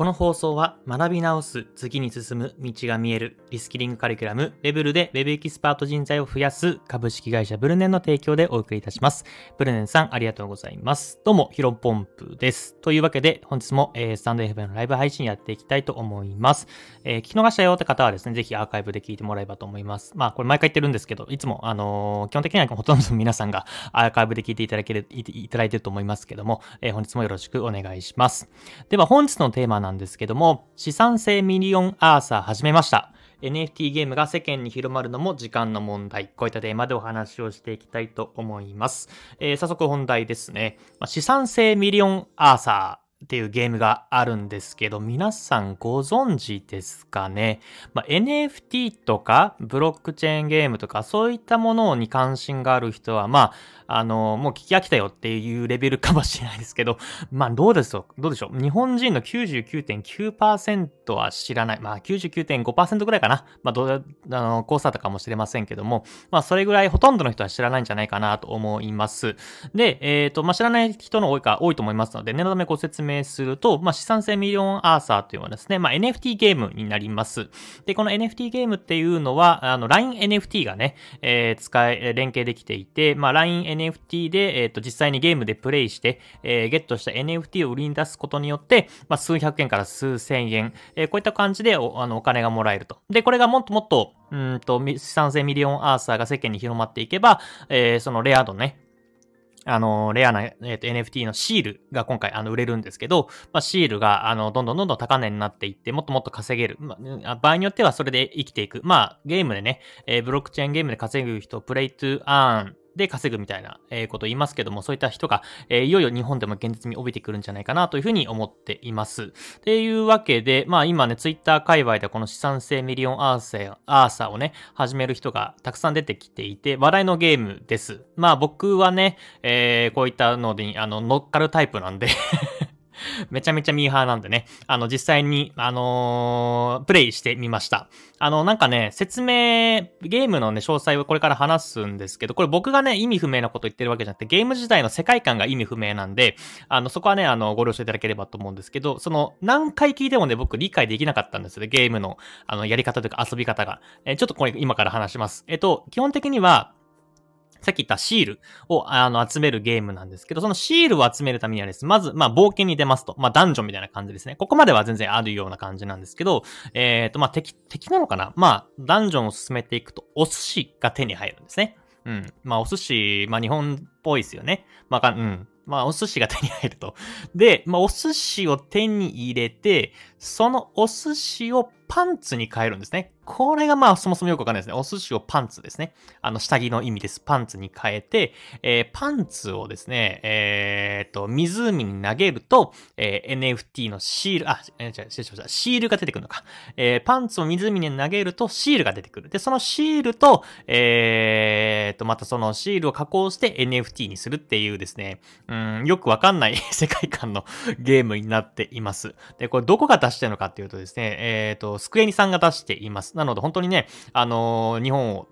この放送は学び直す、次に進む、道が見える、リスキリングカリキュラム、レベルで Web エキスパート人材を増やす株式会社ブルネンの提供でお送りいたします。ブルネンさんありがとうございます。どうも、ヒロポンプです。というわけで、本日も、えー、スタンド FM のライブ配信やっていきたいと思います。えー、聞き逃したよって方はですね、ぜひアーカイブで聞いてもらえばと思います。まあ、これ毎回言ってるんですけど、いつも、あのー、基本的にはほとんどの皆さんがアーカイブで聞いていただける、いただいてると思いますけども、え、本日もよろしくお願いします。では、本日のテーマなんんですけども、資産性ミリオンアーサー始めました。NFT ゲームが世間に広まるのも時間の問題。こういったテーマでお話をしていきたいと思います。えー、早速本題ですね。ま、資産性ミリオンアーサー。っていうゲームがあるんですけど、皆さんご存知ですかね、まあ、NFT とかブロックチェーンゲームとかそういったものに関心がある人は、まあ、あの、もう聞き飽きたよっていうレベルかもしれないですけど、まあどうですよ、どうでしょう？日本人の99.9%は知らない。まあ99.5%ぐらいかな？まあどう、あの、コースだったかもしれませんけども、まあそれぐらいほとんどの人は知らないんじゃないかなと思います。で、えっ、ー、と、まあ知らない人の多いか、多いと思いますので、念のためご説明すると、まあ資産性ミリオンアーサーというのはですね、まあ NFT ゲームになります。で、この NFT ゲームっていうのは、あの、LINENFT がね、えー、使え、連携できていて、まあ LINE NFT NFT で、えっ、ー、と、実際にゲームでプレイして、えー、ゲットした NFT を売りに出すことによって、まあ、数百円から数千円、えー、こういった感じでおあのお金がもらえると。で、これがもっともっと、うんと、資産性ミリオンアーサーが世間に広まっていけば、えー、そのレア度ね、あの、レアな、えー、と NFT のシールが今回あの売れるんですけど、まあ、シールがあのどんどんどんどん高値になっていって、もっともっと稼げる。まあ、場合によってはそれで生きていく。まあ、ゲームでね、えー、ブロックチェーンゲームで稼ぐ人、プレイトゥーアーンで稼ぐみたいな、えことを言いますけども、そういった人が、えいよいよ日本でも現実味帯びてくるんじゃないかなというふうに思っています。っていうわけで、まあ今ね、ツイッター界隈でこの資産性ミリオンアーサー、アーサーをね、始める人がたくさん出てきていて、話題のゲームです。まあ僕はね、えー、こういったので、あの、乗っかるタイプなんで めちゃめちゃミーハーなんでね、あの、実際に、あのー、プレイしてみました。あの、なんかね、説明、ゲームのね、詳細をこれから話すんですけど、これ僕がね、意味不明なこと言ってるわけじゃなくて、ゲーム自体の世界観が意味不明なんで、あの、そこはね、あの、ご了承いただければと思うんですけど、その、何回聞いてもね、僕理解できなかったんですよね、ゲームの、あの、やり方というか遊び方が。えちょっとこれ今から話します。えっと、基本的には、さっき言ったシールをあの集めるゲームなんですけど、そのシールを集めるためにはですね、まず、まあ、冒険に出ますと。まあ、ダンジョンみたいな感じですね。ここまでは全然あるような感じなんですけど、えっ、ー、と、まあ、敵、敵なのかな？まあ、ダンジョンを進めていくと、お寿司が手に入るんですね。うん。まあ、お寿司、まあ、日本っぽいですよね。まあ、うん。まあ、お寿司が手に入ると。で、まあ、お寿司を手に入れて、そのお寿司をパンツに変えるんですね。これがまあそもそもよくわかんないですね。お寿司をパンツですね。あの下着の意味です。パンツに変えて、えー、パンツをですね、えー、っと、湖に投げると、えー、NFT のシール、あ、えー、違う、失礼しました。シールが出てくるのか。えー、パンツを湖に投げるとシールが出てくる。で、そのシールと、えー、っと、またそのシールを加工して NFT にするっていうですね、うん、よくわかんない 世界観のゲームになっています。で、これどこが出してるのかっていうとですね、えー、っと、スクエニさんが出しています。なので本当にね、あのー、日本を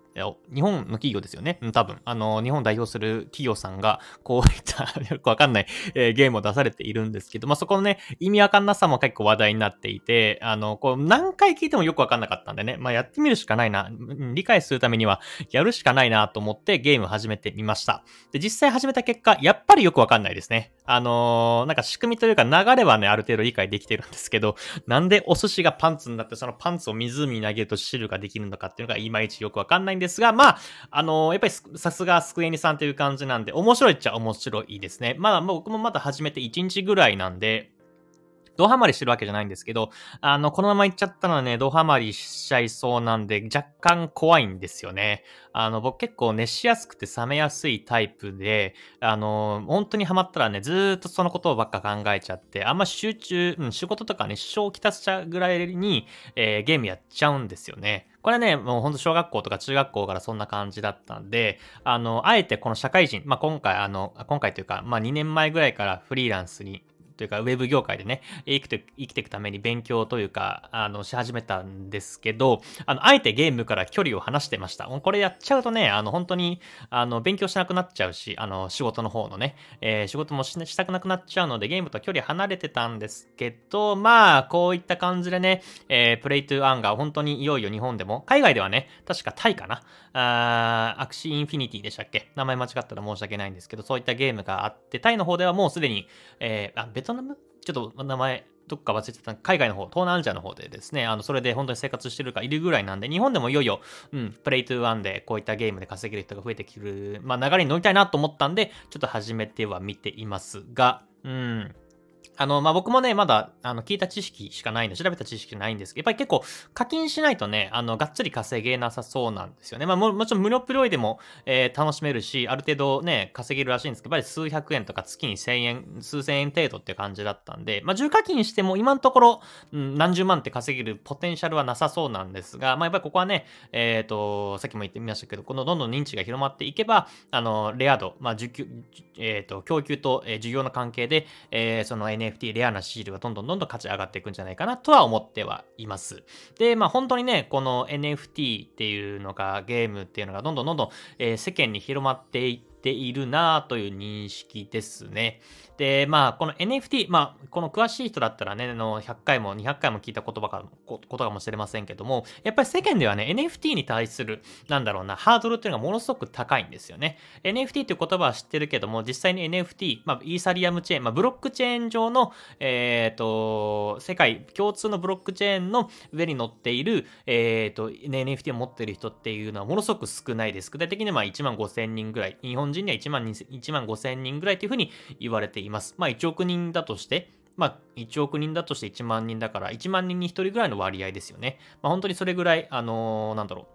日本の企業ですよね。多分。あの、日本代表する企業さんが、こういった よくわかんない、えー、ゲームを出されているんですけど、まあ、そこのね、意味わかんなさも結構話題になっていて、あの、こう、何回聞いてもよくわかんなかったんでね、まあ、やってみるしかないな、理解するためには、やるしかないなと思ってゲーム始めてみました。で、実際始めた結果、やっぱりよくわかんないですね。あのー、なんか仕組みというか流れはね、ある程度理解できてるんですけど、なんでお寿司がパンツになって、そのパンツを湖に投げると汁ができるのかっていうのがいまいちよくわかんないんですですが、まあ、あのー、やっぱりさすがスクエニさんという感じなんで、面白いっちゃ面白いですね。まだ、僕もまだ始めて1日ぐらいなんで、ドハマりしてるわけじゃないんですけど、あの、このまま行っちゃったらね、ドハマりしちゃいそうなんで、若干怖いんですよね。あの、僕結構熱しやすくて冷めやすいタイプで、あの、本当にハマったらね、ずーっとそのことばっか考えちゃって、あんま集中、うん、仕事とかね、支障をきたしちゃうぐらいに、えー、ゲームやっちゃうんですよね。これね、もうほんと小学校とか中学校からそんな感じだったんで、あの、あえてこの社会人、まあ、今回、あの、今回というか、まあ、2年前ぐらいからフリーランスにというか、ウェブ業界でね、生きて生きていくために勉強というか、あの、し始めたんですけど、あの、あえてゲームから距離を離してました。これやっちゃうとね、あの、本当に、あの、勉強しなくなっちゃうし、あの、仕事の方のね、えー、仕事もしたくなくなっちゃうので、ゲームと距離離れてたんですけど、まあ、こういった感じでね、えー、 Play to Earn が本当にいよいよ日本でも、海外ではね、確かタイかな、あ Axie Infinity でしたっけ？名前間違ったら申し訳ないんですけど、そういったゲームがあって、タイの方ではもうすでに、えー、あ、ベトナム？ちょっと名前、どっか忘れてた、海外の方、東南アジアの方でですね、あの、それで本当に生活してるかいるぐらいなんで、日本でもいよいよ、うん、 Play to Earn でこういったゲームで稼げる人が増えてくる、まあ流れに乗りたいなと思ったんで、ちょっと始めては見ていますが、うん、あの、まあ、僕もね、まだ、あの、聞いた知識しかないんで、調べた知識ないんですけど、やっぱり結構課金しないとね、あの、がっつり稼げなさそうなんですよね。まあ、ももちろん無料プロイでも、えー、楽しめるし、ある程度ね、稼げるらしいんですけど、やっぱり数百円とか月に千円、数千円程度って感じだったんで、まあ、重課金しても今のところ、うん、何十万って稼げるポテンシャルはなさそうなんですが、まあ、やっぱりここはね、えっ、ー、と、さっきも言ってみましたけど、このどんどん認知が広まっていけば、あの、レア度、まあ、受給、えっ、ー、と、供給と、えー、需要の関係で、えー、その NFT、レアなシールがどんどんどんどん価値上がっていくんじゃないかなとは思ってはいます。で、まあ本当にね、この NFT っていうのが、ゲームっていうのがどんどんどんどん、えー、世間に広まっていって、ているなという認識ですね。で、まあ、この NFT、まあ、この詳しい人だったらね、の100回も200回も聞いた言葉か、ことかもしれませんけども、やっぱり世間ではね、NFT に対する、なんだろうな、ハードルっていうのがものすごく高いんですよね。NFT っていう言葉は知ってるけども、実際に NFT、まあ、イーサリアムチェーン、まあ、ブロックチェーン上の、えっ、ー、と、世界共通のブロックチェーンの上に乗っている、えっ、ー、と、NFT を持っている人っていうのはものすごく少ないです。具体的にはまあ1万5千人ぐらい、日本本人には1万 ,1 万5千人ぐらいというふうに言われています。まあ1億人だとして、まあ、1億人だとして1万人だから、1万人に1人ぐらいの割合ですよね。まあ、本当にそれぐらい、あのー、なんだろう。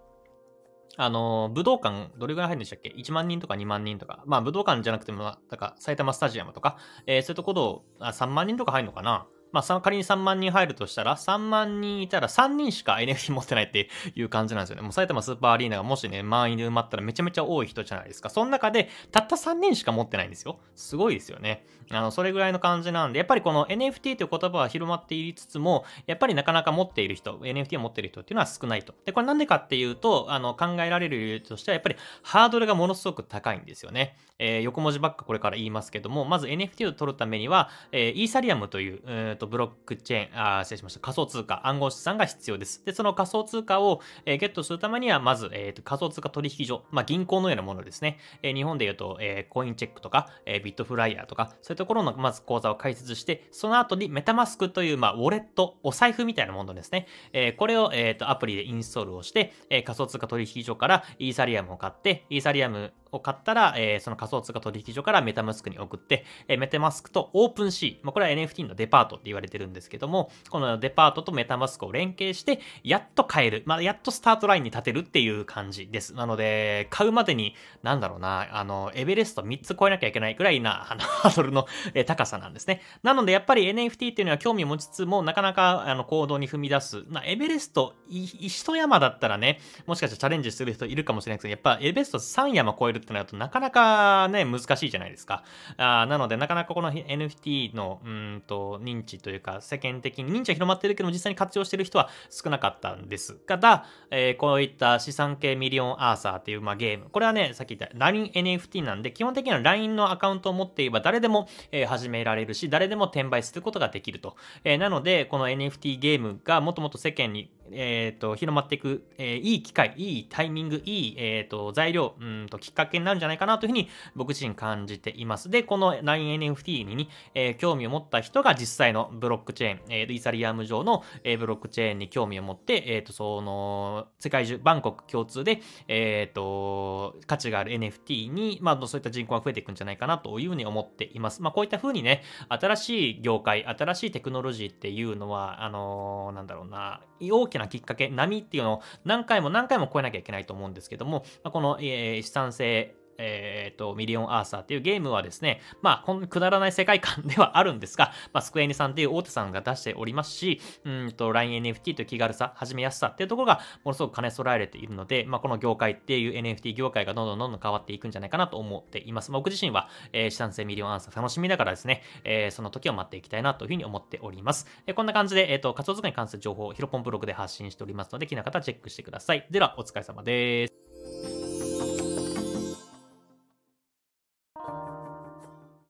あのー、武道館、どれぐらい入るんでしたっけ ?1 万人とか2万人とか。まあ、武道館じゃなくても、だから、埼玉スタジアムとか、えー、そういうところ、あ3万人とか入るのかな？まあ、仮に3万人入るとしたら、3万人いたら3人しか NFT 持ってないっていう感じなんですよね。もう埼玉スーパーアリーナがもしね、満員で埋まったらめちゃめちゃ多い人じゃないですか。その中で、たった3人しか持ってないんですよ。すごいですよね。あの、それぐらいの感じなんで、やっぱりこの NFT という言葉は広まっていつつも、やっぱりなかなか持っている人、NFT を持っている人っていうのは少ないと。で、これなんでかっていうと、あの、考えられる理由としては、やっぱりハードルがものすごく高いんですよね。えー、横文字ばっかこれから言いますけども、まず NFT を取るためには、えー、イーサリアムという、えーと、ブロックチェーン、あ失礼しました。仮想通貨、暗号資産が必要です。で、その仮想通貨を、えー、ゲットするためには、まず、えーと、仮想通貨取引所、まあ、銀行のようなものですね。えー、日本で言うと、えー、コインチェックとか、え、ビットフライヤーとか、そういうところの、まず口座を開設して、その後にメタマスクという、まあ、ウォレット、お財布みたいなものですね。え、これを、えーと、アプリでインストールをして、え、仮想通貨取引所からイーサリアムを買って、イーサリアムを買ったら、えー、その仮想通貨取引所から MetaMask に送って、えー、 MetaMask と OpenSea、まあ、これは NFT のデパートって言われてるんですけども、このデパートと MetaMask を連携して、やっと買える。まあ、やっとスタートラインに立てるっていう感じです。なので、買うまでに、なんだろうな、あの、エベレスト3つ超えなきゃいけないくらいな、あの、ハードルの、え高さなんですね。なので、やっぱり NFT っていうのは興味を持ちつつも、なかなか、あの、行動に踏み出す。まあ、エベレスト、一山だったらね、もしかしたらチャレンジする人いるかもしれないけど、やっぱエベレスト3山超えるってなるとなかなかね、難しいじゃないですか。あなので、なかなかこの NFT の、うんと、認知というか、世間的に認知は広まってるけど、実際に活用してる人は少なかったんです。ただ、えー、こういった資産系ミリオンアーサーっていう、まあ、ゲーム。これはね、さっき言った LINENFT なんで、基本的には LINE のアカウントを持っていれば誰でも、えー、始められるし、誰でも転売することができると。えー、なので、この NFT ゲームがもっともっと世間にえ、ー、と、広まっていく、えー、いい機会、いいタイミング、いい、え、ー、と、材料、うんと、きっかけになるんじゃないかなというふうに僕自身感じています。で、この LINENFT に、えー、興味を持った人が実際のブロックチェーン、えー、イーサリアム上の、えー、ブロックチェーンに興味を持って、え、ー、と、その、世界中、バンコク共通で、え、ー、と、価値がある NFT に、まあ、そういった人口が増えていくんじゃないかなというふうに思っています。まあ、こういったふうにね、新しい業界、新しいテクノロジーっていうのは、あのー、なんだろうな、大ききなきっかけ、波っていうのを何回も何回も超えなきゃいけないと思うんですけども、この、え、資産性えっ、ー、と、ミリオンアーサーっていうゲームはですね、まあ、このくだらない世界観ではあるんですが、まあ、スクエニさんっていう大手さんが出しておりますし、うんと、LINENFT という気軽さ、始めやすさっていうところが、ものすごく兼ね備えられているので、まあ、この業界っていう NFT 業界がどんどんどんどん変わっていくんじゃないかなと思っています。まあ、僕自身は、えー、資産性ミリオンアーサー楽しみながらですね、えー、その時を待っていきたいなというふうに思っております。えー、こんな感じで、えっ、ー、と、仮想通貨に関する情報をヒロポンブログで発信しておりますので、気になる方はチェックしてください。では、お疲れ様です。